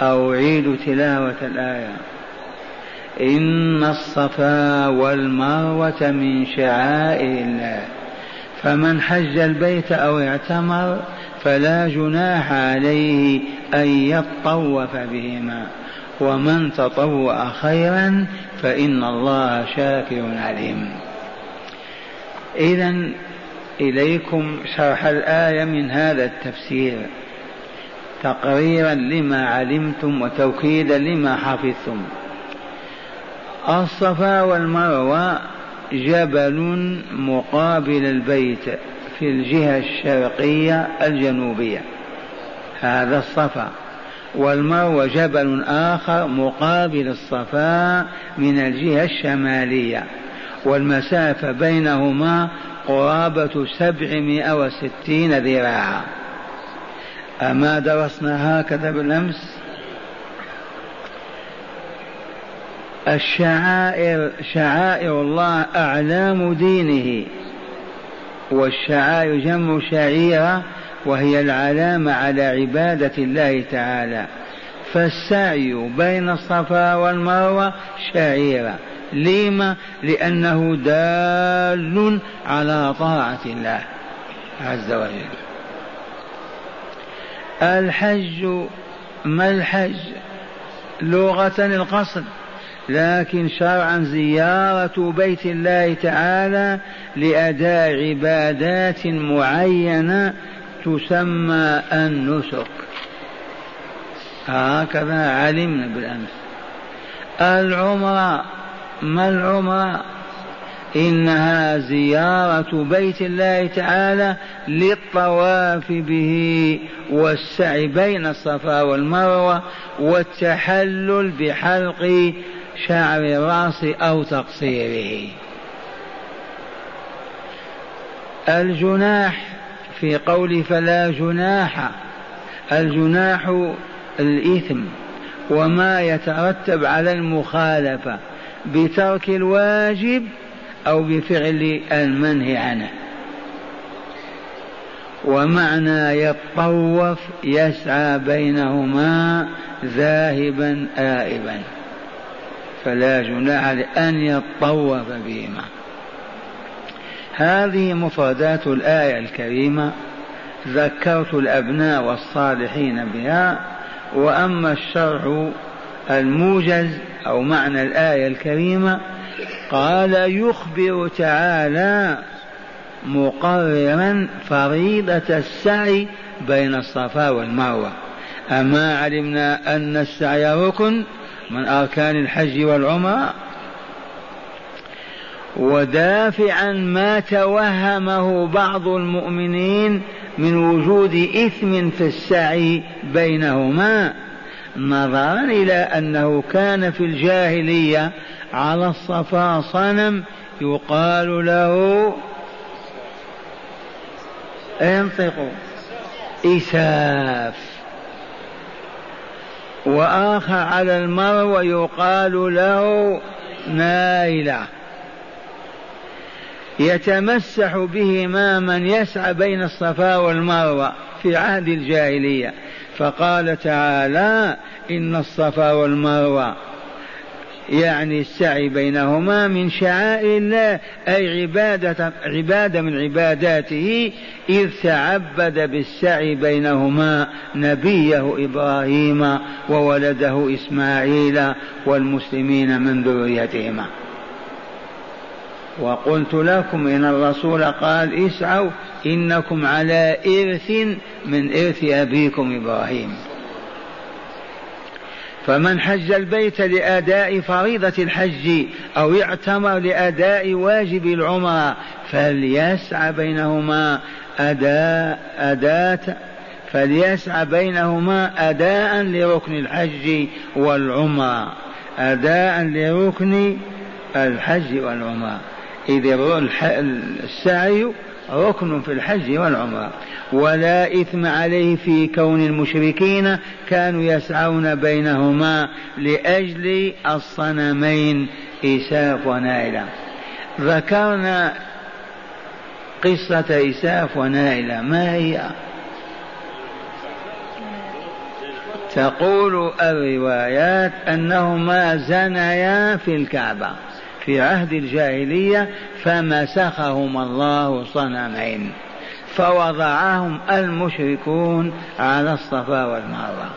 أو عيد تلاوة الآية. إن الصفا والمروة من شعائر الله. فمن حج البيت أو اعتمر فلا جناح عليه أن يطوف بهما. ومن تطوع خيرا فإن الله شاكر عليم. إذا إليكم شرح الآية من هذا التفسير. تقريرا لما علمتم وتوكيدا لما حفظتم. الصفا والمروة جبل مقابل البيت في الجهة الشرقية الجنوبية. هذا الصفا. والمروة جبل آخر مقابل الصفا من الجهة الشمالية. والمسافة بينهما قرابة سبعمائة وستين ذراعا. أما درسنا هكذا بالأمس الشعائر شعائر الله أعلام دينه والشعائر جمع شعيرة وهي العلامة على عبادة الله تعالى. فالسعي بين الصفا والمروة شعيرة. لما؟ لأنه دال على طاعة الله عز وجل. الحج ما الحج؟ لغة القصد. لكن شرعا زيارة بيت الله تعالى لأداء عبادات معينة تسمى النسك. هكذا علمنا بالأمس. العمرة ما العمرة؟ إنها زيارة بيت الله تعالى للطواف به والسعي بين الصفا والمروة والتحلل بحلق شعر الرأس أو تقصيره. الجناح في قول فلا جناح الجناح الإثم وما يترتب على المخالفة بترك الواجب أو بفعل المنهي عنه. ومعنى يطوف يسعى بينهما ذاهبا آئبا. فلا جناح أن يطوف بهما. هذه مفردات الآية الكريمة ذكرت الأبناء والصالحين بها. وأما الشرح الموجز أو معنى الآية الكريمة قال يخبر تعالى مقررا فريضة السعي بين الصفا والمروة. أما علمنا أن السعي ركن من أركان الحج والعمرة ودافعا ما توهمه بعض المؤمنين من وجود إثم في السعي بينهما نظرا إلى أنه كان في الجاهلية على الصفا صنم يقال له انطقوا إساف. وآخر على المروة يقال له نايلة. يتمسح بهما من يسعى بين الصفا والمروة في عهد الجاهلية. فقال تعالى إن الصفا والمروة يعني السعي بينهما من شعائر الله أي عبادة, عبادة من عباداته إذ تعبد بالسعي بينهما نبيه إبراهيم وولده إسماعيل والمسلمين من ذريتهما. وقلت لكم إن الرسول قال اسعوا إنكم على إرث من إرث أبيكم إبراهيم. فمن حج البيت لأداء فريضة الحج أو اعتمر لأداء واجب العمرة فليسعى بينهما أداء أداة فليسعى بينهما أداء لركن الحج والعمرة. أداء لركن الحج والعمرة. إذ السعي ركن في الحج والعمرة. ولا إثم عليه في كون المشركين كانوا يسعون بينهما لأجل الصنمين. إساف ونائلة. ذكرنا قصة إساف ونائلة. ما هي؟ تقول الروايات أنهما زنيا في الكعبة. في عهد الجاهلية فمسخهما الله صنمين فوضعهم المشركون على الصفا والمروة.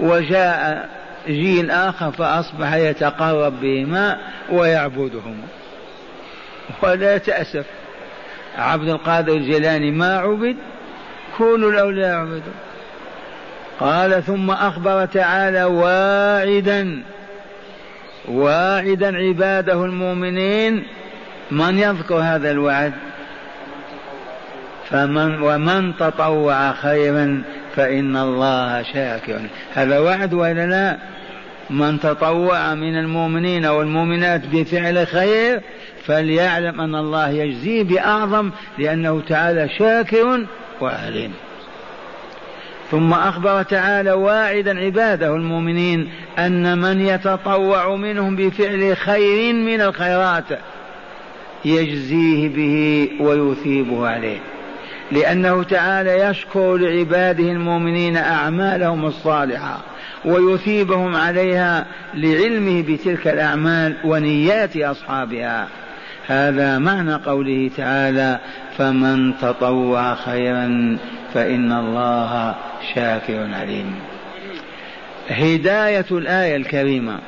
وجاء جيل آخر فأصبح يتقرب بهما ويعبدهما ولا تأسف عبد القادر الجيلاني ما عبد كل الأولياء عبدوا. قال ثم أخبر تعالى واعدا واعدا عباده المؤمنين من يذكر هذا الوعد؟ فمن ومن تطوع خيرا فإن الله شاكر. هذا وعد وإلا لا؟ من تطوع من المؤمنين والمؤمنات بفعل خير فليعلم أن الله يجزيه بأعظم لأنه تعالى شاكر وعليم ثم أخبر تعالى واعدا عباده المؤمنين أن من يتطوع منهم بفعل خير من الخيرات يجزيه به ويثيبه عليه. لأنه تعالى يشكر لعباده المؤمنين أعمالهم الصالحة ويثيبهم عليها لعلمه بتلك الأعمال ونيات أصحابها. هذا معنى قوله تعالى فمن تطوع خيرا فإن الله شاكر عليم. هداية الآية الكريمة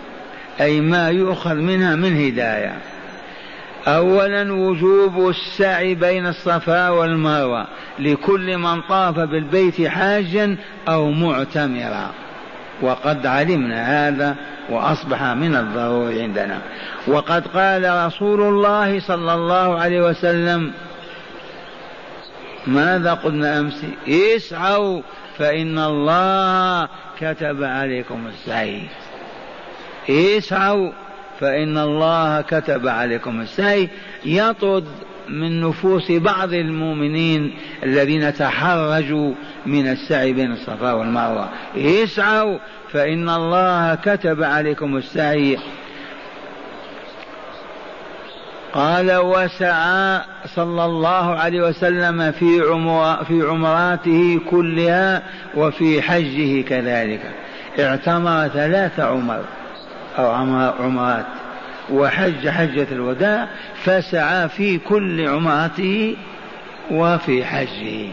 أي ما يؤخذ منها من هداية. أولا وجوب السعي بين الصفا والمروة لكل من طاف بالبيت حاجا أو معتمرا. وقد علمنا هذا وأصبح من الضروري عندنا. وقد قال رسول الله صلى الله عليه وسلم ماذا قلنا أمس؟ اسعوا فإن الله كتب عليكم السعي. اسعوا فإن الله كتب عليكم السعي. يطرد من نفوس بعض المؤمنين الذين تحرجوا من السعي بين الصفا والمروة. اسعوا فإن الله كتب عليكم السعي. قال وسعى صلى الله عليه وسلم في عمر في عمراته كلها وفي حجه كذلك. اعتمر ثلاث عمر أو عمرات. وحج حجة الوداع فسعى في كل عمرته وفي حجه.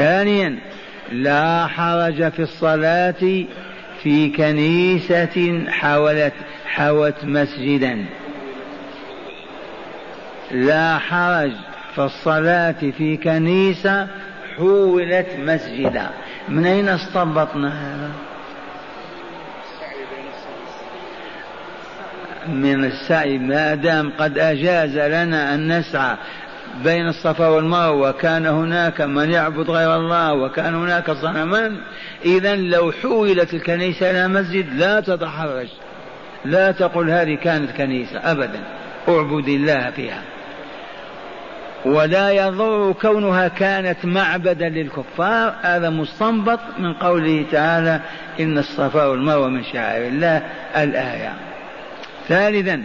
ثانيا لا حرج في الصلاة في كنيسة حولت حوت مسجدا. لا حرج في الصلاة في كنيسة حولت مسجدا. من أين استنبطنا هذا؟ من السعي. ما دام قد أجاز لنا أن نسعى بين الصفا والمروة وكان هناك من يعبد غير الله وكان هناك صنمان. إذا لو حولت الكنيسة إلى مسجد لا تتحرج لا تقل هذه كانت كنيسة أبدا. أعبد الله فيها. ولا يضر كونها كانت معبدا للكفار. هذا مستنبط من قوله تعالى إن الصفا والمروة من شعائر الله الآية. ثالثا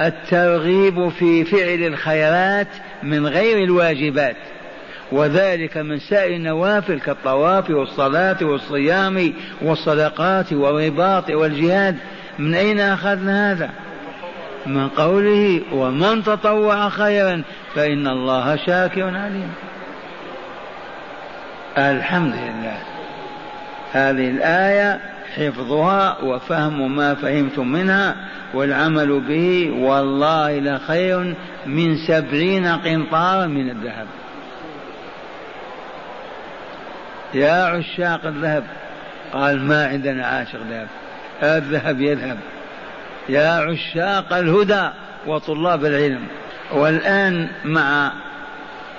الترغيب في فعل الخيرات من غير الواجبات وذلك من سائر النوافل كالطواف والصلاة والصيام والصدقات والرباط والجهاد. من أين أخذنا هذا؟ من قوله ومن تطوع خيرا فإن الله شاكر عليم. الحمد لله. هذه الآية حفظها وفهم ما فهمتم منها والعمل به والله لخير من سبعين قنطارا من الذهب. يا عشاق الذهب قال ما عندنا عاشق ذهب. الذهب يذهب. يا عشاق الهدى وطلاب العلم. والآن مع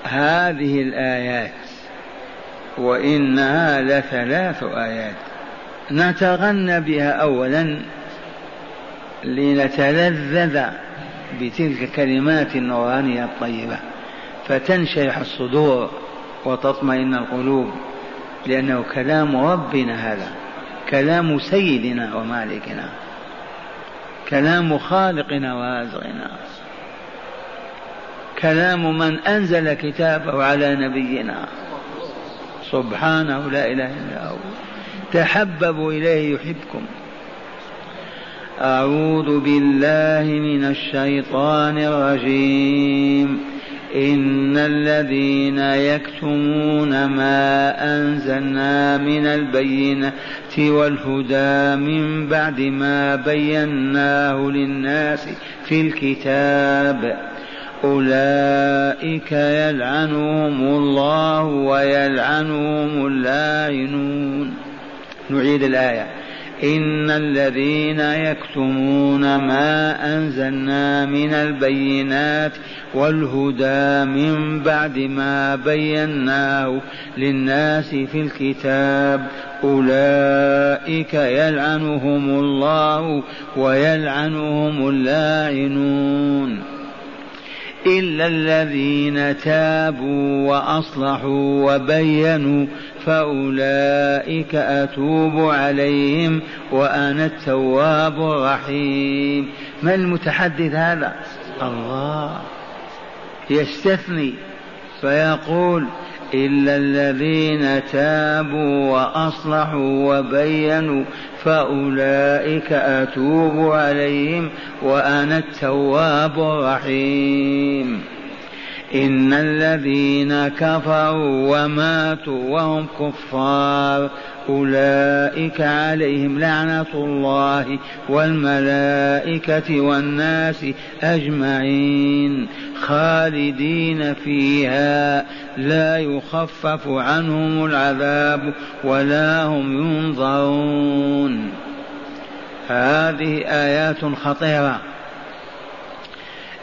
هذه الآيات وإنها لثلاث آيات. نتغنى بها أولا لنتلذذ بتلك الكلمات النورانية الطيبة فتنشرح الصدور وتطمئن القلوب لأنه كلام ربنا هذا كلام سيدنا ومالكنا كلام خالقنا ورازقنا كلام من أنزل كتابه على نبينا. سبحانه لا إله إلا هو. تحببوا إليه يحبكم. أعوذ بالله من الشيطان الرجيم. إن الذين يكتمون ما أنزلنا من البينات والهدى من بعد ما بيناه للناس في الكتاب أولئك يلعنهم الله ويلعنهم اللاعنون نعيد الآية. إن الذين يكتمون ما أنزلنا من البينات والهدى من بعد ما بيناه للناس في الكتاب أولئك يلعنهم الله ويلعنهم اللاعنون. إلا الذين تابوا وأصلحوا وبينوا فأولئك أتوب عليهم وأنا التواب الرحيم. ما المتحدث هذا؟ الله. يستثني فيقول إلا الذين تابوا وأصلحوا وبينوا فأولئك أتوب عليهم وأنا التواب الرحيم. إن الذين كفروا وماتوا وهم كفار أولئك عليهم لعنة الله والملائكة والناس أجمعين خالدين فيها لا يخفف عنهم العذاب ولا هم ينظرون هذه آيات خطيرة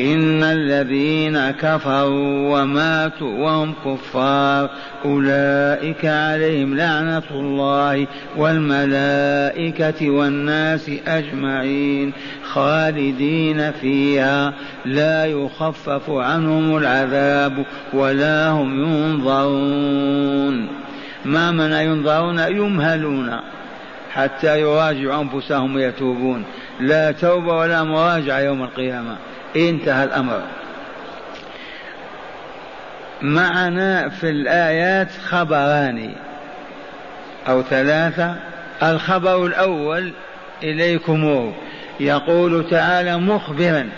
إن الذين كفروا وماتوا وهم كفار أولئك عليهم لعنة الله والملائكة والناس أجمعين خالدين فيها لا يخفف عنهم العذاب ولا هم ينظرون ما من ينظرون يمهلون حتى يراجعوا أنفسهم ويتوبون لا توبة ولا مراجعة يوم القيامة انتهى الأمر. معنا في الآيات خبران أو ثلاثة. الخبر الأول إليكم يقول تعالى مخبرا.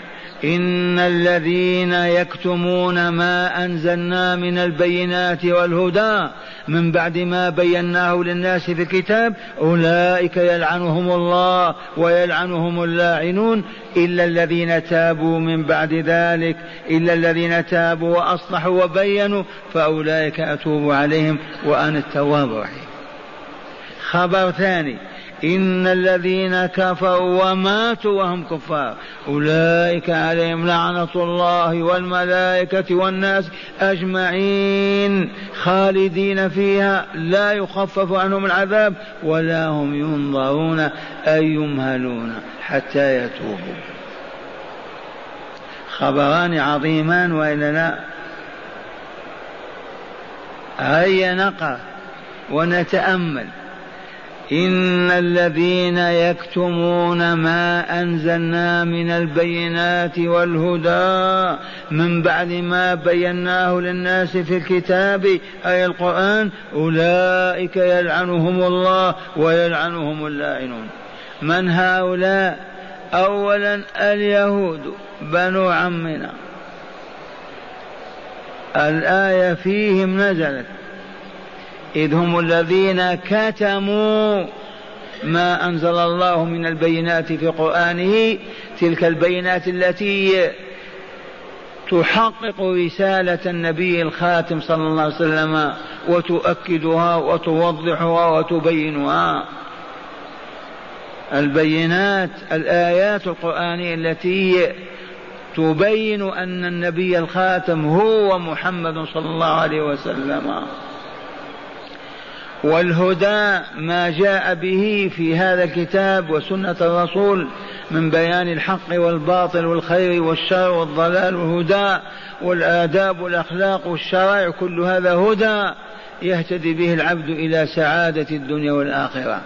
إن الذين يكتمون ما أنزلنا من البينات والهدى من بعد ما بيناه للناس في الكتاب أولئك يلعنهم الله ويلعنهم اللاعنون إلا الذين تابوا من بعد ذلك إلا الذين تابوا وأصلحوا وبينوا فأولئك أتوب عليهم وأنا التواب الرحيم. خبر ثاني. إن الذين كفروا وماتوا وهم كفار. أولئك عليهم لعنة الله والملائكة والناس أجمعين. خالدين فيها لا يخفف عنهم العذاب ولا هم ينظرون أي يمهلون حتى يتوبوا. خبران عظيمان وإلا لا؟ هيا نقرأ ونتأمل. إن الذين يكتمون ما أنزلنا من البينات والهدى من بعد ما بيناه للناس في الكتاب أي القرآن أولئك يلعنهم الله ويلعنهم اللاعنون من هؤلاء؟ أولا اليهود بنو عمنا. الآية فيهم نزلت. إذ هم الذين كتموا ما أنزل الله من البينات في قرآنه تلك البينات التي تحقق رسالة النبي الخاتم صلى الله عليه وسلم وتؤكدها وتوضحها وتبينها. البينات الآيات القرآنية التي تبين أن النبي الخاتم هو محمد صلى الله عليه وسلم. والهدى ما جاء به في هذا الكتاب وسنة الرسول من بيان الحق والباطل والخير والشر والضلال والهدى والآداب والأخلاق والشرائع كل هذا هدى يهتدي به العبد إلى سعادة الدنيا والآخرة.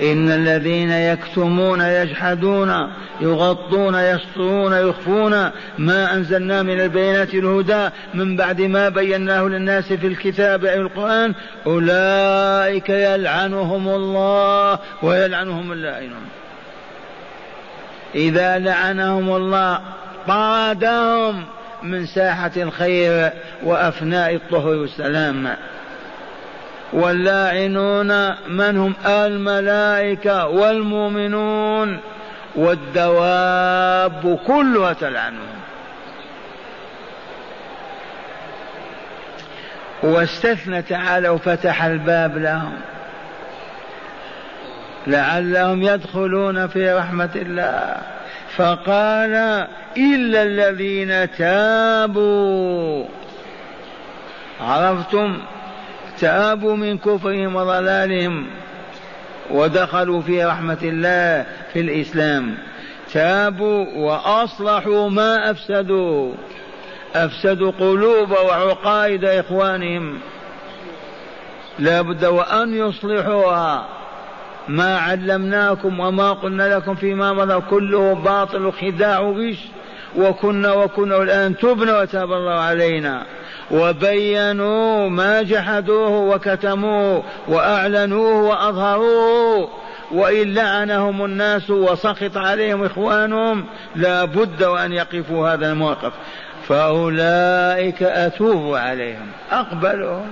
إن الذين يكتمون يجحدون يغطون يسطرون يخفون ما أنزلنا من البينات الهدى من بعد ما بيناه للناس في الكتاب أي القرآن أولئك يلعنهم الله ويلعنهم اللاعنون إذا لعنهم الله طردهم من ساحة الخير وأفناء الطهر والسلام. واللاعنون من هم الملائكة والمؤمنون والدواب كلها تلعنهم. واستثنى تعالى وفتح الباب لهم. لعلهم يدخلون في رحمة الله. فقال إلا الذين تابوا. عرفتم؟ تآبوا من كفرهم وضلالهم ودخلوا في رحمة الله في الإسلام. تابوا وأصلحوا ما أفسدوا. أفسدوا قلوب وعقائد إخوانهم. لا بد وأن يصلحوها. ما علمناكم وما قلنا لكم فيما مضى. كله باطل وخداع وغش. وكنا وكنا والآن تبنا وتاب الله علينا. وبينوا ما جحدوه وكتموه وأعلنوه وأظهروه. وإن لعنهم الناس وسخط عليهم إخوانهم لا بد وأن يقفوا هذا الموقف. فأولئك أتوب عليهم. أقبلهم.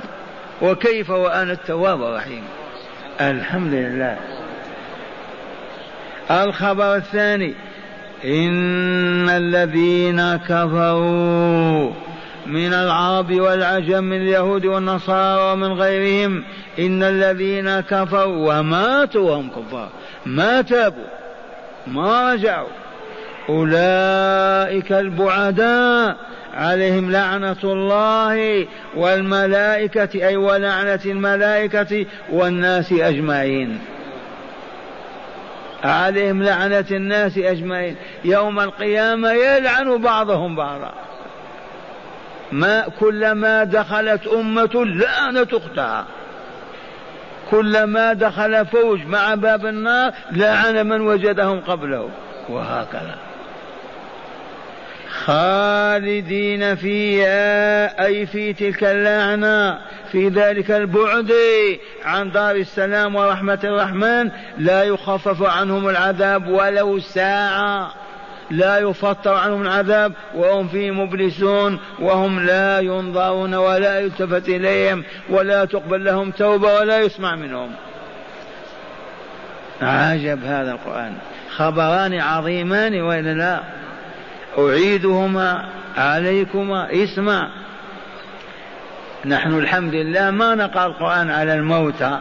وكيف وأنا التواب الرحيم؟ الحمد لله. الخبر الثاني. إن الذين كفروا من العرب والعجم من اليهود والنصارى ومن غيرهم إن الذين كفروا وماتوا وهم كفار ما تابوا ما رجعوا. أولئك البعداء عليهم لعنة الله والملائكة أي ولعنة الملائكة والناس أجمعين. عليهم لعنة الناس أجمعين. يوم القيامة يلعن بعضهم بعضا. ما كلما دخلت أمة لعنت أختها. كلما دخل فوج مع باب النار لعن من وجدهم قبله. وهكذا. خالدين فيها أي في تلك اللعنة في ذلك البعد عن دار السلام ورحمة الرحمن لا يخفف عنهم العذاب ولو ساعة. لا يفطر عنهم العذاب وهم فيه مبلسون وهم لا ينظرون ولا يلتفت إليهم ولا تقبل لهم توبة ولا يسمع منهم. عجب هذا القرآن. خبران عظيمان وإلا لا؟ أعيدهما عليكما. اسمع. نحن الحمد لله ما نقرأ القرآن على الموتى.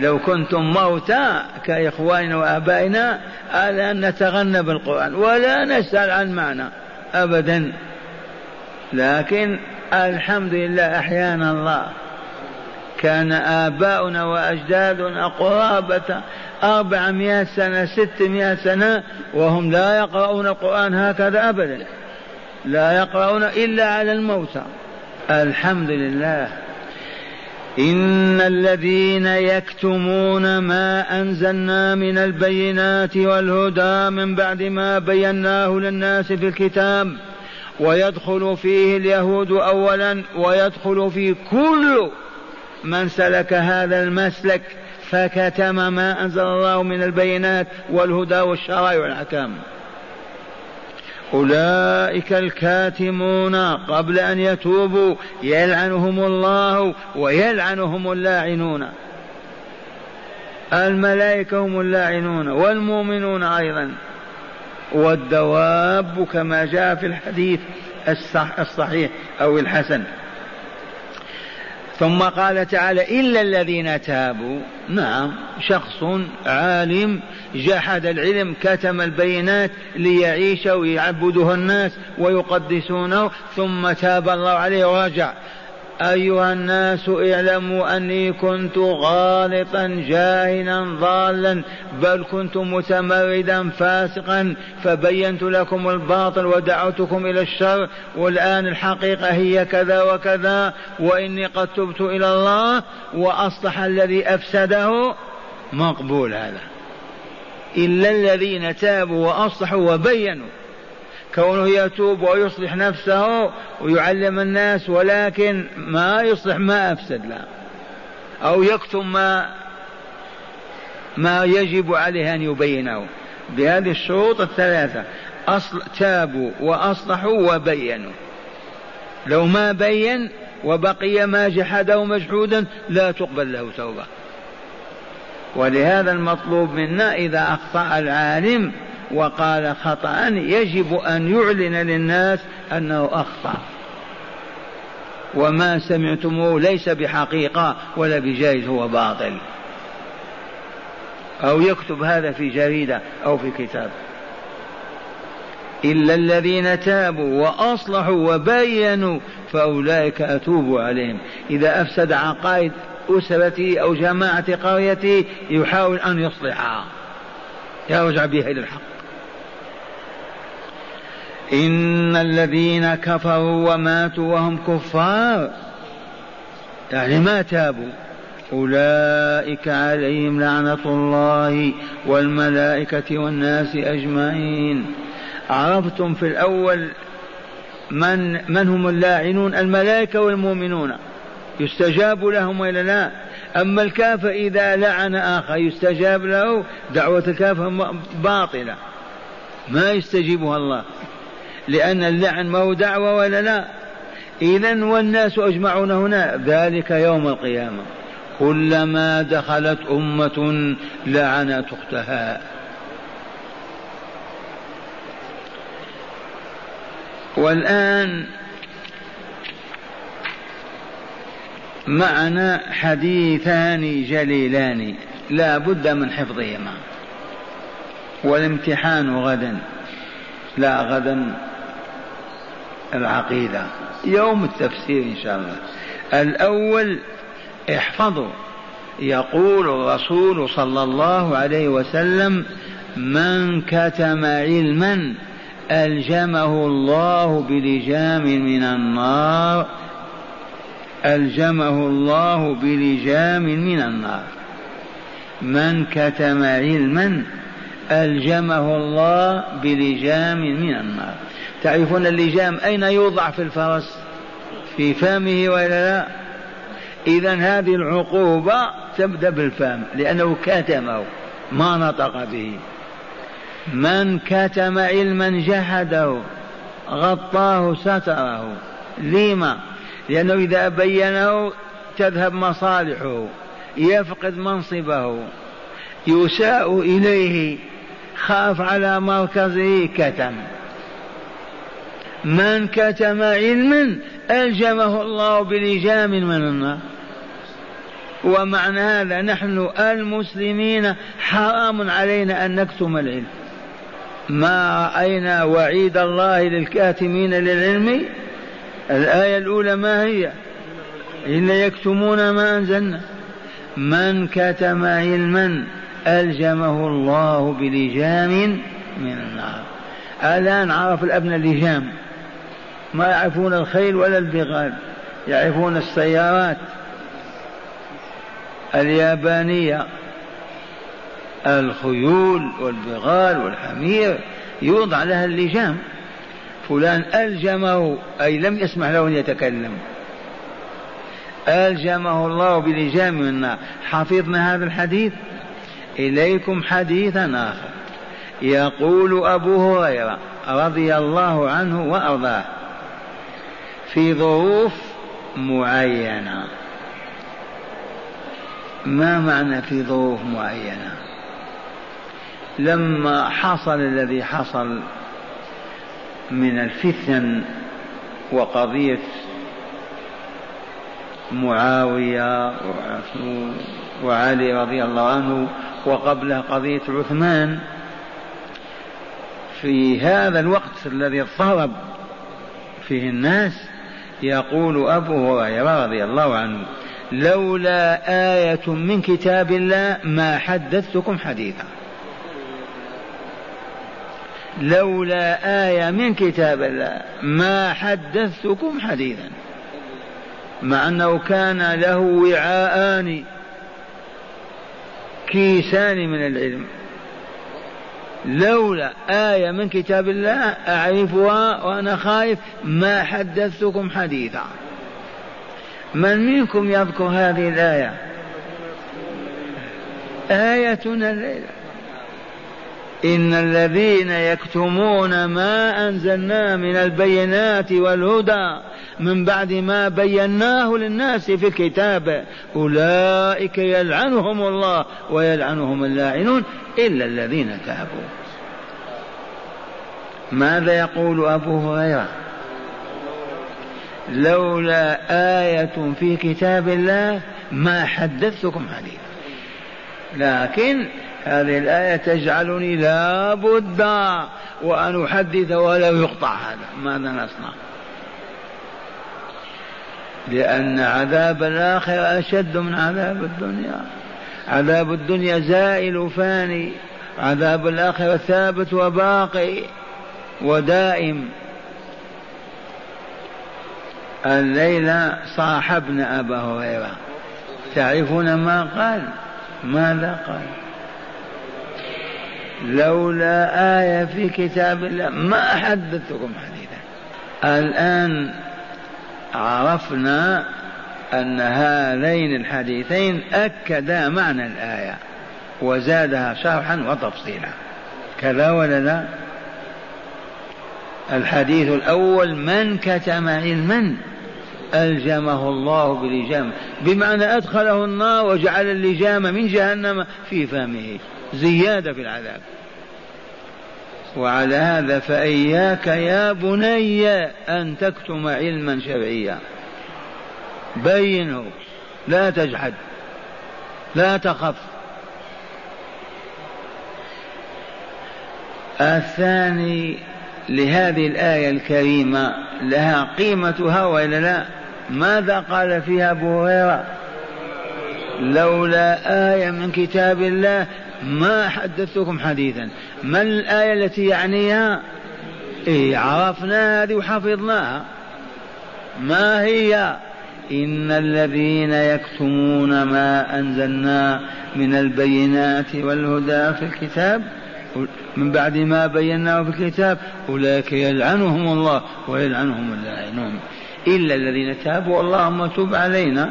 لو كنتم موتى كإخواننا وآبائنا على أن نتغنى بالقرآن ولا نسأل عن معنى أبدا. لكن الحمد لله أحيانا الله كان آباؤنا وأجدادنا قرابة أربعمائة سنة ستمائة سنة وهم لا يقرؤون القرآن هكذا أبدا. لا يقرؤون إلا على الموتى. الحمد لله. إن الذين يكتمون ما أنزلنا من البينات والهدى من بعد ما بيناه للناس في الكتاب ويدخل فيه اليهود أولا ويدخل فيه كل من سلك هذا المسلك فكتم ما أنزل الله من البينات والهدى والشرائع والأحكام. أولئك الكاتمون قبل أن يتوبوا يلعنهم الله ويلعنهم اللاعنون. الملائكة هم اللاعنون والمؤمنون أيضا. والدواب كما جاء في الحديث الصحيح أو الحسن. ثم قال تعالى إلا الذين تابوا. نعم شخص عالم جحد العلم كتم البينات ليعيش ويعبده الناس ويقدسونه ثم تاب الله عليه ورجع أيها الناس اعلموا أني كنت غالطا جاهلا ضالا بل كنت متمردا فاسقا. فبينت لكم الباطل ودعوتكم إلى الشر والآن الحقيقة هي كذا وكذا وإني قد تبت إلى الله وأصلح الذي أفسده مقبول هذا. إلا الذين تابوا وأصلحوا وبينوا. كونه يتوب ويصلح نفسه ويعلم الناس ولكن ما يصلح ما أفسد لا. أو يكتم ما ما يجب عليه أن يبينه. بهذه الشروط الثلاثة أصل تابوا وأصلحوا وبينوا. لو ما بين وبقي ما جحده مجحودا لا تقبل له توبة. ولهذا المطلوب منا إذا أخطأ العالم وقال خطأ يجب أن يعلن للناس أنه أخطأ. وما سمعتموه ليس بحقيقة ولا بجائز هو باطل. أو يكتب هذا في جريدة أو في كتاب. إلا الذين تابوا وأصلحوا وبينوا فأولئك أتوب عليهم. إذا أفسد عقائد أسرتي أو جماعة قريتي يحاول أن يصلحها يرجع بها إلى الحق. إن الذين كفروا وماتوا وهم كفار. يعني ما تابوا. أولئك عليهم لعنة الله والملائكة والناس أجمعين. عرفتم في الأول من من هم اللاعنون؟ الملائكة والمؤمنون. يستجاب لهم ولا لا؟ أما الكافر إذا لعن آخر يستجاب له؟ دعوة الكافر باطلة. ما يستجيبها الله. لأن اللعن ما هو دعوة ولا لا. إذا والناس أجمعون هنا. ذلك يوم القيامة. كلما دخلت أمة لعنت أختها. والآن معنا حديثان جليلان. لا بد من حفظهما. والامتحان غدا. لا غدا. العقيدة. يوم التفسير إن شاء الله. الأول احفظوا. يقول الرسول صلى الله عليه وسلم من كتم علما ألجمه الله بلجام من النار. ألجمه الله بلجام من النار. من كتم علما ألجمه الله بلجام من النار. تعرفون اللجام أين يوضع في الفرس؟ في فمه ولا لا؟ إذا هذه العقوبة تبدأ بالفم لأنه كتمه ما نطق به. من كتم علما جحده غطاه ستره. لما؟ لأنه إذا بينه تذهب مصالحه يفقد منصبه. يساء إليه خاف على مركزه كتم. من كتم علما ألجمه الله بلجام من النار. ومعنى هذا نحن المسلمين حرام علينا أن نكتم العلم. ما رأينا وعيد الله للكاتمين للعلم؟ الآية الأولى ما هي؟ إلا يكتمون ما أنزلنا. من كتم علما ألجمه الله بلجام من النار. الآن عرف الأبناء اللجام. ما يعرفون الخيل ولا البغال يعرفون السيارات اليابانية. الخيول والبغال والحمير يوضع لها اللجام. فلان ألجمه أي لم يسمح له أن يتكلم. ألجمه الله بلجام من النار حفظنا هذا الحديث؟ إليكم حديثا آخر. يقول أبو هريرة رضي الله عنه وأرضاه في ظروف معينة. ما معنى في ظروف معينة؟ لما حصل الذي حصل من الفتن وقضية معاوية وعلي رضي الله عنه وقبلها قضية عثمان في هذا الوقت الذي اضطرب فيه الناس يقول أبو هريرة رضي الله عنه لولا آية من كتاب الله ما حدثتكم حديثا. لولا آية من كتاب الله ما حدثتكم حديثا. مع أنه كان له وعاءان كيسان من العلم. لولا آية من كتاب الله أعرفها وأنا خايف ما حدثتكم حديثا. من منكم يذكر هذه الآية؟ آيتنا الليلة. إن الذين يكتمون ما أنزلنا من البينات والهدى من بعد ما بيناه للناس في الكتاب أولئك يلعنهم الله ويلعنهم اللاعنون إلا الذين تابوا. ماذا يقول أبو هريرة؟ لولا آية في كتاب الله ما حدثتكم حديثا. لكن هذه الآية تجعلني لا بد وأن أحدث ولا يقطع هذا. ماذا نصنع؟ لأن عذاب الآخرة أشد من عذاب الدنيا. عذاب الدنيا زائل فاني عذاب الآخرة ثابت وباقي ودائم. الليلة صاحبنا أبا هريرة. تعرفون ما قال؟ ماذا قال؟ لولا آية في كتاب الله ما حدثتكم حديثا. الآن عرفنا أن هذين الحديثين أكدا معنى الآية وزادها شرحا وتفصيلا. كذا ولا لا؟ الحديث الأول من كتم علما ألجمه الله بلجام. بمعنى أدخله النار وجعل اللجام من جهنم في فمه. زيادة في العذاب. وعلى هذا فإياك يا بني أن تكتم علما شرعيا. بينه. لا تجحد. لا تخف. الثاني لهذه الآية الكريمة لها قيمتها وإلا لا؟ ماذا قال فيها أبو هريرة؟ لولا آية من كتاب الله ما حدثتكم حديثا. ما الآية التي يعنيها؟ إيه عرفنا هذه وحفظناها. ما هي؟ إن الذين يكتمون ما أنزلنا من البينات والهدى في الكتاب من بعد ما بيناه في الكتاب أولئك يلعنهم الله ويلعنهم اللاعنون. إلا الذين تابوا اللهم تب علينا.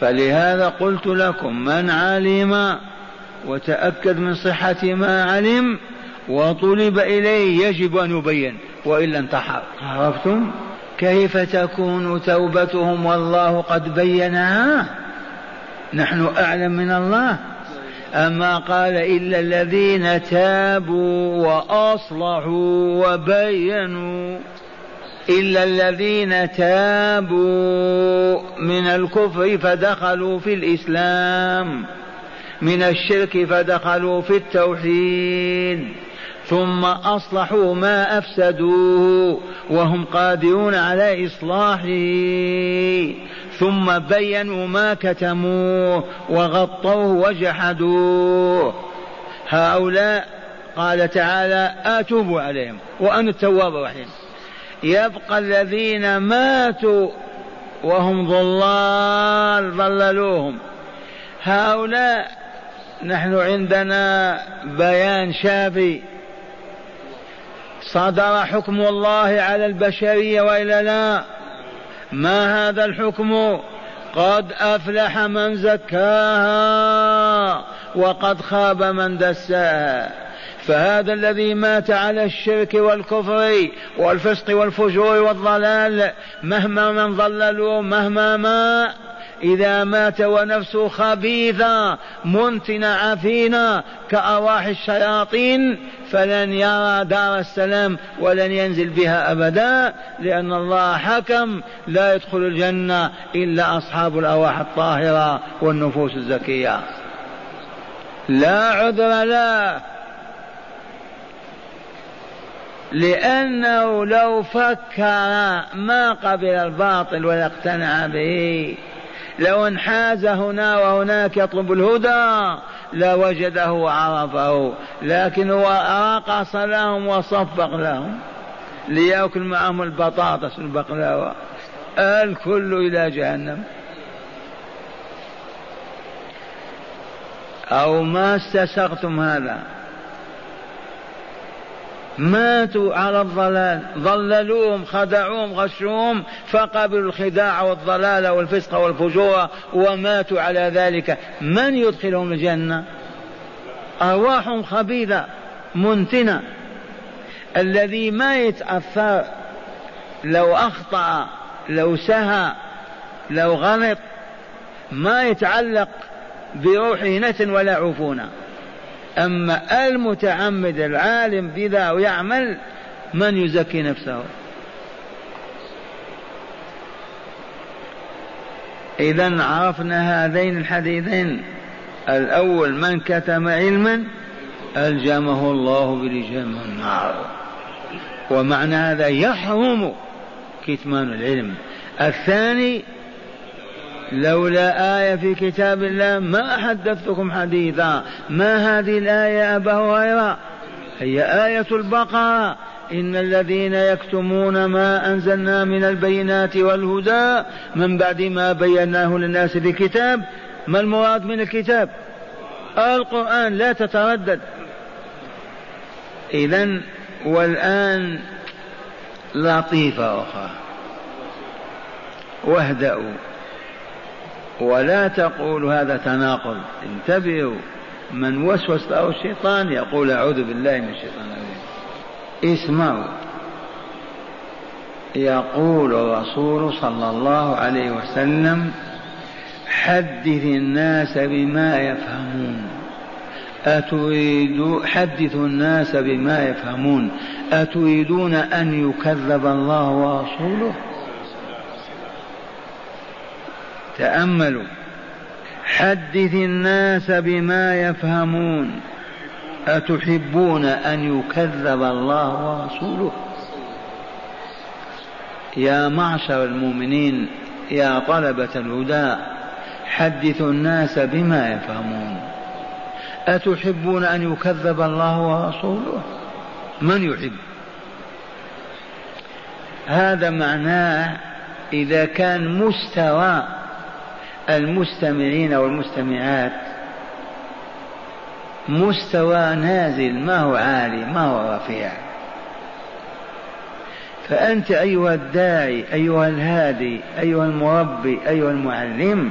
فلهذا قلت لكم من علم وتأكد من صحة ما علم وطلب إليه يجب أن يبين وإلا انتحر. عرفتم؟ كيف تكون توبتهم والله قد بينها؟ نحن أعلم من الله. أما قال إلا الذين تابوا وأصلحوا وبينوا. إلا الذين تابوا من الكفر فدخلوا في الإسلام من الشرك فدخلوا في التوحيد ثم أصلحوا ما أفسدوه وهم قادرون على إصلاحه ثم بينوا ما كتموه وغطوه وجحدوه. هؤلاء قال تعالى أتوب عليهم وأنا التواب الرحيم. يبقى الذين ماتوا وهم ضلال ضللوهم. هؤلاء نحن عندنا بيان شافي. صدر حكم الله على البشرية والا لا. ما هذا الحكم؟ قد أفلح من زكاها وقد خاب من دساها. فهذا الذي مات على الشرك والكفر والفسق والفجور والضلال مهما من ضللوا مهما ما إذا مات ونفسه خبيثة منتنة عفينة كأرواح الشياطين فلن يرى دار السلام ولن ينزل بها أبدا لأن الله حكم لا يدخل الجنة إلا أصحاب الأرواح الطاهرة والنفوس الزكية. لا عذر له. لأنه لو فكر ما قبل الباطل ولا اقتنع به لو انحاز هنا وهناك يطلب الهدى لوجده وعرفه لكن هو راقص لهم وصفق لهم. ليأكل معهم البطاطس والبقلاوة الكل إلى جهنم. أو ما استسغتم هذا؟ ماتوا على الضلال. ضللوهم خدعوهم غشوهم فقبلوا الخداع والضلال والفسق والفجور وماتوا على ذلك. من يدخلهم الجنة؟ أرواحهم خبيثة منتنة. الذي ما يتأثر لو أخطأ لو سهى لو غلط ما يتعلق بروحه نتن ولا عفونه أما المتعمد العالم بذا ويعمل من يزكي نفسه. إذا عرفنا هذين الحديثين. الأول من كتم علما ألجمه الله بلجام النار. ومعنى هذا يحرم كتمان العلم. الثاني لولا آية في كتاب الله ما حدثتكم حديثا. ما هذه الآية يا أبا هريرة؟ هي آية البقرة. إن الذين يكتمون ما أنزلنا من البينات والهدى من بعد ما بيناه للناس في الكتاب ما المراد من الكتاب؟ القرآن لا تتردد. إذا والآن لطيفة أخرى. واهدأوا. ولا تقول هذا تناقض. انتبهوا من وسوس له الشيطان يقول أعوذ بالله من الشيطان الرجيم. اسمعوا. يقول الرسول صلى الله عليه وسلم حدث الناس بما يفهمون. أتريد حدثوا الناس بما يفهمون. أتريدون أن يكذب الله ورسوله؟ تأملوا. حدث الناس بما يفهمون. أتحبون أن يكذب الله ورسوله؟ يا معشر المؤمنين يا طلبة الهدى حدثوا الناس بما يفهمون. أتحبون أن يكذب الله ورسوله؟ من يحب؟ هذا معناه إذا كان مستوى المستمعين والمستمعات. مستوى نازل ما هو عالي ما هو رفيع. فأنت أيها الداعي أيها الهادي أيها المربي أيها المعلم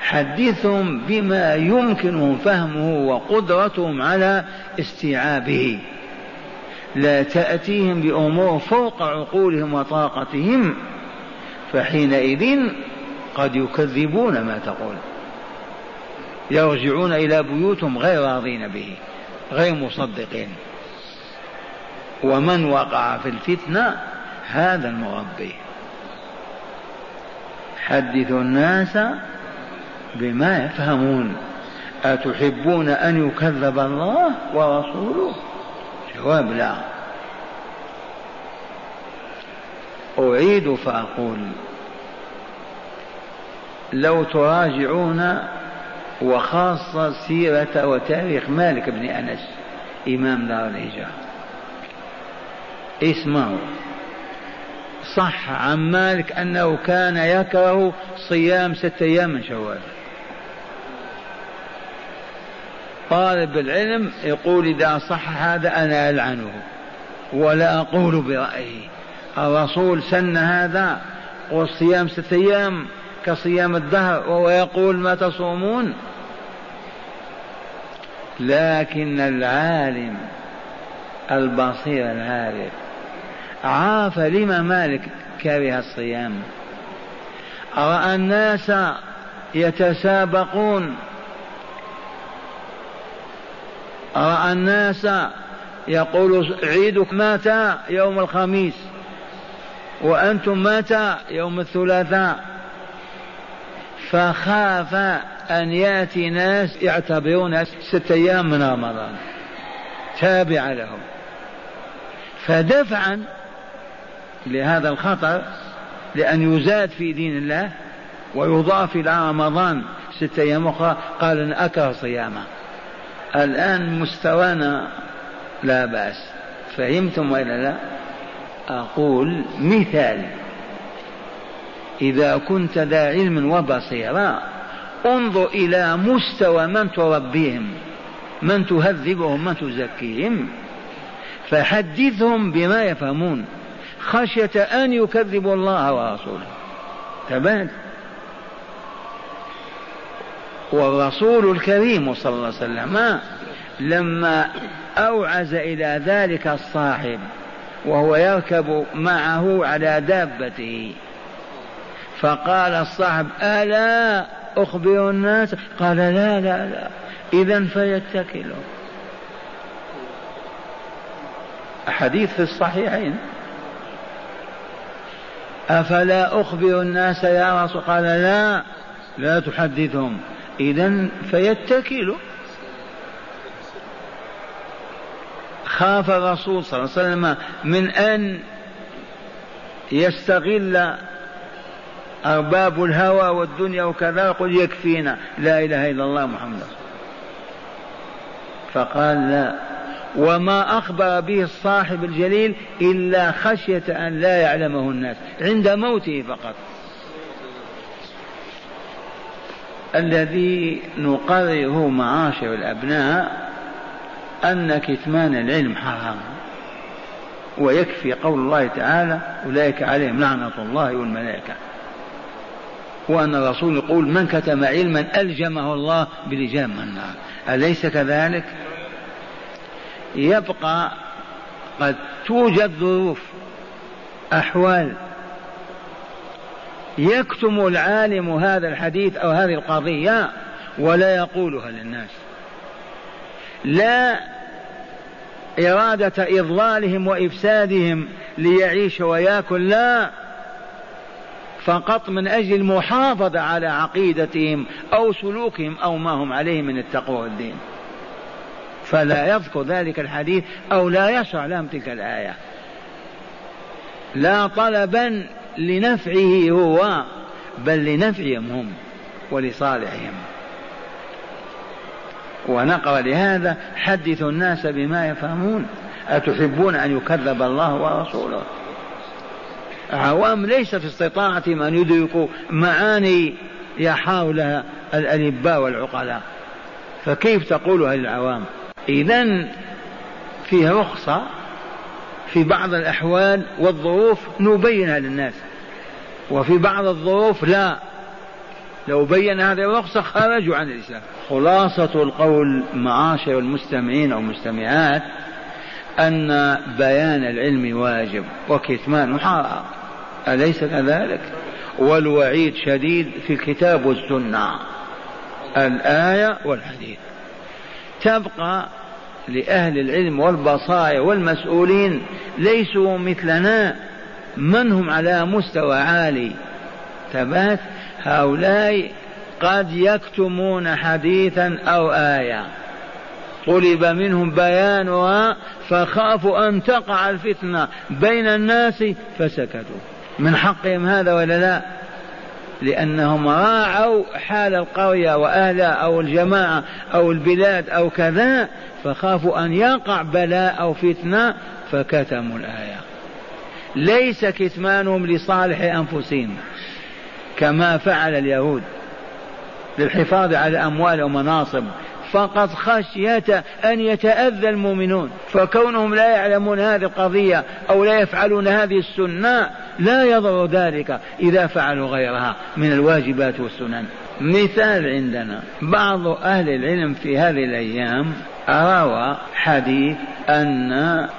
حدثهم بما يمكنهم فهمه وقدرتهم على استيعابه. لا تأتيهم بأمور فوق عقولهم وطاقتهم فحينئذ قد يكذبون ما تقول. يرجعون إلى بيوتهم غير راضين به غير مصدقين. ومن وقع في الفتنة هذا المربي. حدثوا الناس بما يفهمون. أتحبون أن يكذب الله ورسوله؟ جواب لا. أعيد فأقول لو تراجعون وخاصة سيرة وتاريخ مالك بن أنس إمام دار الهجرة. اسمعوا. صح عن مالك أنه كان يكره صيام ستة أيام من شوال. طالب العلم يقول إذا صح هذا أنا ألعنه ولا أقول برأيي الرسول سن هذا والصيام ستة أيام كصيام الدهر وهو يقول ما تصومون؟ لكن العالم البصير العارف عاف لما مالك كره الصيام؟ رأى الناس يتسابقون؟ رأى الناس يقول عيدك متى يوم الخميس وأنتم متى يوم الثلاثاء. فخاف أن يأتي ناس يعتبرون ستة أيام من رمضان. تابع لهم. فدفعا لهذا الخطر لأن يزاد في دين الله ويضاف إلى رمضان ستة أيام أخرى قال أن أكره صيامه. الآن مستوانا لا بأس. فهمتم وإلا لا؟ أقول مثال. إذا كنت ذا علم وبصيرة انظر إلى مستوى من تربيهم من تهذبهم من تزكيهم فحدثهم بما يفهمون خشية أن يكذبوا الله ورسوله. تبان والرسول الكريم صلى الله عليه وسلم لما أوعز إلى ذلك الصاحب وهو يركب معه على دابته فقال الصاحب ألا أخبر الناس؟ قال لا لا لا إذا فيتكلوا حديث في الصحيحين. أفلا أخبر الناس يا رسول؟ قال لا لا تحدثهم إذا فيتكلوا خاف الرسول صلى الله عليه وسلم من أن يستغل أرباب الهوى والدنيا وكذا يقول يكفينا. لا إله إلا الله محمد. فقال لا. وما أخبر به الصاحب الجليل إلا خشية أن لا يعلمه الناس. عند موته فقط. الذي نقرره معاشر الأبناء أن كتمان العلم حرام. ويكفي قول الله تعالى أولئك عليهم لعنة الله والملائكة. وأن الرسول يقول من كتم علما ألجمه الله بلجام النار. أليس كذلك؟ يبقى قد توجد ظروف أحوال يكتم العالم هذا الحديث أو هذه القضية ولا يقولها للناس. لا إرادة إضلالهم وإفسادهم ليعيش ويأكل لا. فقط من أجل المحافظة على عقيدتهم أو سلوكهم أو ما هم عليه من التقوى والدين. فلا يذكر ذلك الحديث أو لا يشرع لهم تلك الآية. لا طلبا لنفعه هو بل لنفعهم هم ولصالحهم. ونقرأ لهذا حدثوا الناس بما يفهمون. أتحبون أن يكذب الله ورسوله؟ عوام ليس في استطاعتهم أن يدركوا معاني يحاولها الألباء والعقلاء. فكيف تقولها للعوام إذا فيه رخصة في بعض الأحوال والظروف نبينها للناس. وفي بعض الظروف لا. لو بين هذه الرخصة خرجوا عن الإسلام. خلاصة القول معاشر المستمعين أو المستمعات أن بيان العلم واجب وكتمانه حرام أليس كذلك؟ والوعيد شديد في الكتاب والسنة الآية والحديث. تبقى لأهل العلم والبصائر والمسؤولين ليسوا مثلنا من هم على مستوى عالي؟ ثبات هؤلاء قد يكتمون حديثا أو آية. طلب منهم بيانها فخافوا أن تقع الفتنة. بين الناس فسكتوا. من حقهم هذا ولا لا؟ لأنهم راعوا حال القرية وأهلها أو الجماعة أو البلاد أو كذا فخافوا أن يقع بلاء أو فتنة فكتموا الآية. ليس كتمانهم لصالح أنفسهم كما فعل اليهود للحفاظ على أموال ومناصب. فقط خشية أن يتأذى المؤمنون. فكونهم لا يعلمون هذه القضية أو لا يفعلون هذه السنة لا يضر ذلك إذا فعلوا غيرها من الواجبات والسنن. مثال عندنا بعض أهل العلم في هذه الأيام روى حديث أن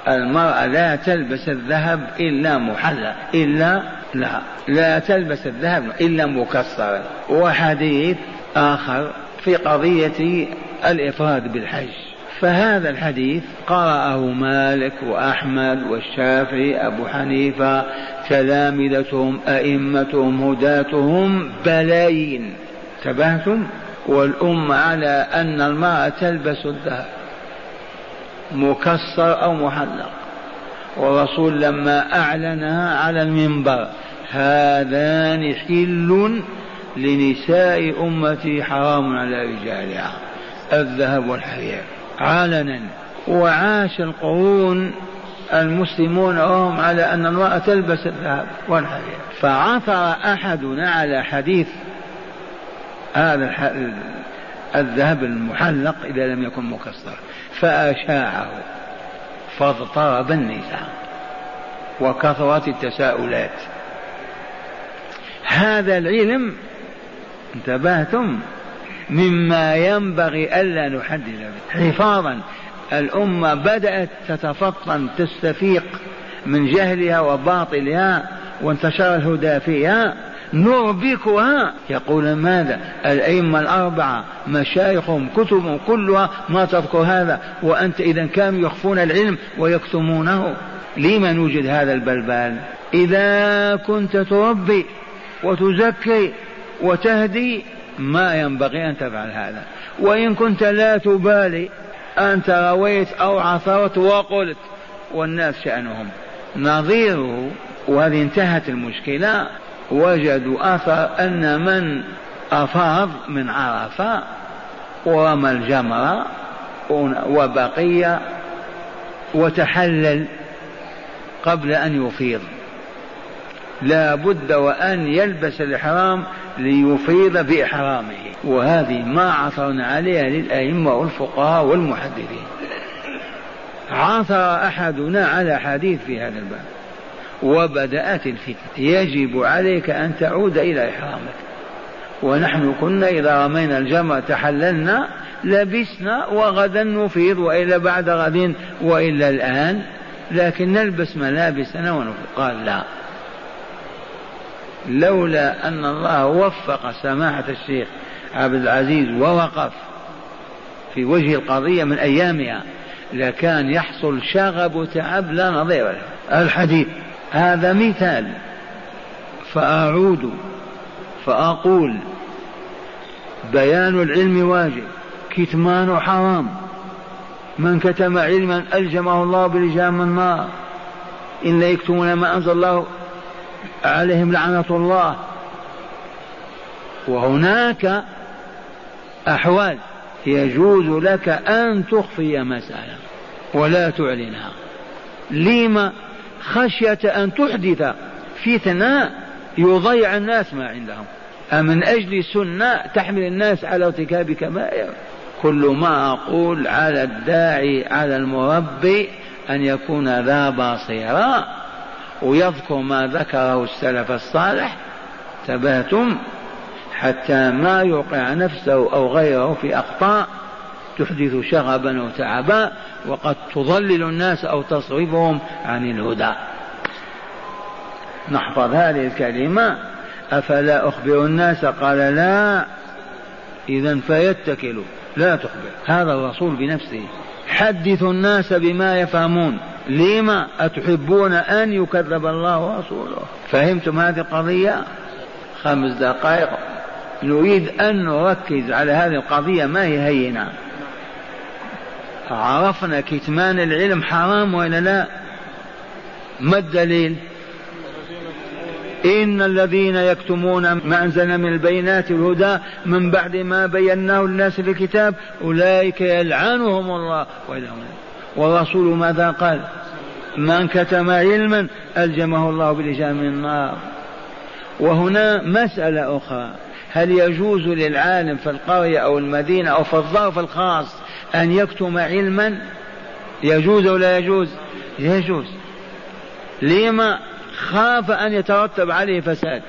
المرأة لا تلبس الذهب إلا محلى إلا لا لا تلبس الذهب إلا مكسرا وحديث آخر في قضية الإفراد بالحج. فهذا الحديث قرأه مالك وأحمد والشافعي أبو حنيفة تلامذتهم أئمتهم هداتهم بلايين انتبهتم؟ والأمة على أن المرأة تلبس الذهب. مكسر أو محلق. والرسول لما أعلنها على المنبر هذان حل لنساء أمتي حرام على رجالها. الذهب والحرير علنا. وعاش القرون المسلمون وهم على أن المرأة تلبس الذهب والحرير فعثر أحدنا على حديث هذا الذهب المحلق إذا لم يكن مكسر فأشاعه فاضطرب النساء وكثرت التساؤلات. هذا العلم انتبهتم؟ مما ينبغي ألا نحدد به. حفاظا الأمة بدأت تتفطن تستفيق من جهلها وباطلها وانتشر الهدى فيها. نربكها. يقول ماذا؟ الأئمة الأربعة مشايخهم كتبهم كلها ما تذكر هذا؟ وأنت إذا كانوا يخفون العلم ويكتمونه. لما نوجد هذا البلبال إذا كنت تربي وتزكي وتهدي ما ينبغي أن تفعل هذا. وإن كنت لا تبالي أنت رويت أو عثرت وقلت والناس شأنهم. نظيره وهذه انتهت المشكلة وجدوا أثر أن من أفاض من عرفة ورمى الجمرة وبقي وتحلل قبل أن يفيض. لا بد وأن يلبس الإحرام ليفيض بإحرامه. وهذه ما عثرنا عليها للأئمة والفقهاء والمحدثين. عثر أحدنا على حديث في هذا الباب. وبدأت الفتنة. يجب عليك أن تعود إلى إحرامك. ونحن كنا إذا رمينا الجمرة تحللنا لبسنا وغدا نفيض وإلا بعد غد وإلا الآن. لكن نلبس ملابسنا ونفيض قال لا. لولا أن الله وفق سماحة الشيخ عبد العزيز ووقف في وجه القضية من أيامها لكان يحصل شغب تعب لا نظير له. الحديث. هذا مثال. فأعود فأقول بيان العلم واجب كتمان حرام. من كتم علما ألجمه الله بلجام النار. إن يكتمون ما أنزل الله عليهم لعنة الله. وهناك أحوال يجوز لك أن تخفي مسألة ولا تعلنها. لما خشية أن تحدث فتنة يضيع الناس ما عندهم؟ أمن أجل سنة تحمل الناس على ارتكاب كبائر؟ كل ما أقول على الداعي على المربي أن يكون ذا بصيرة. ويذكر ما ذكره السلف الصالح ثباتم حتى ما يوقع نفسه أو غيره في أخطاء تحدث شغبا وتعبا وقد تضلل الناس أو تصرفهم عن الهدى. نحفظ هذه الكلمة. أفلا أخبر الناس؟ قال لا. إذا فيتكلوا. لا تخبر. هذا الرسول بنفسه. حدثوا الناس بما يفهمون. لما أتحبون أن يكذب الله ورسوله؟ فهمتم هذه القضية؟ خمس دقائق. نريد أن نركز على هذه القضية. ما هي هينة؟ عرفنا كتمان العلم حرام ولا لا؟ ما الدليل؟ إن الذين يكتمون ما أنزلنا من البينات والهدى من بعد ما بيناه للناس في الكتاب أولئك يلعنهم الله والرسول ماذا قال؟ من كتم علما ألجمه الله بلجام من النار. وهنا مسألة أخرى. هل يجوز للعالم في القرية أو المدينة أو في الظرف الخاص أن يكتم علما؟ يجوز أو لا يجوز؟ يجوز. لما خاف أن يترتب عليه فساد.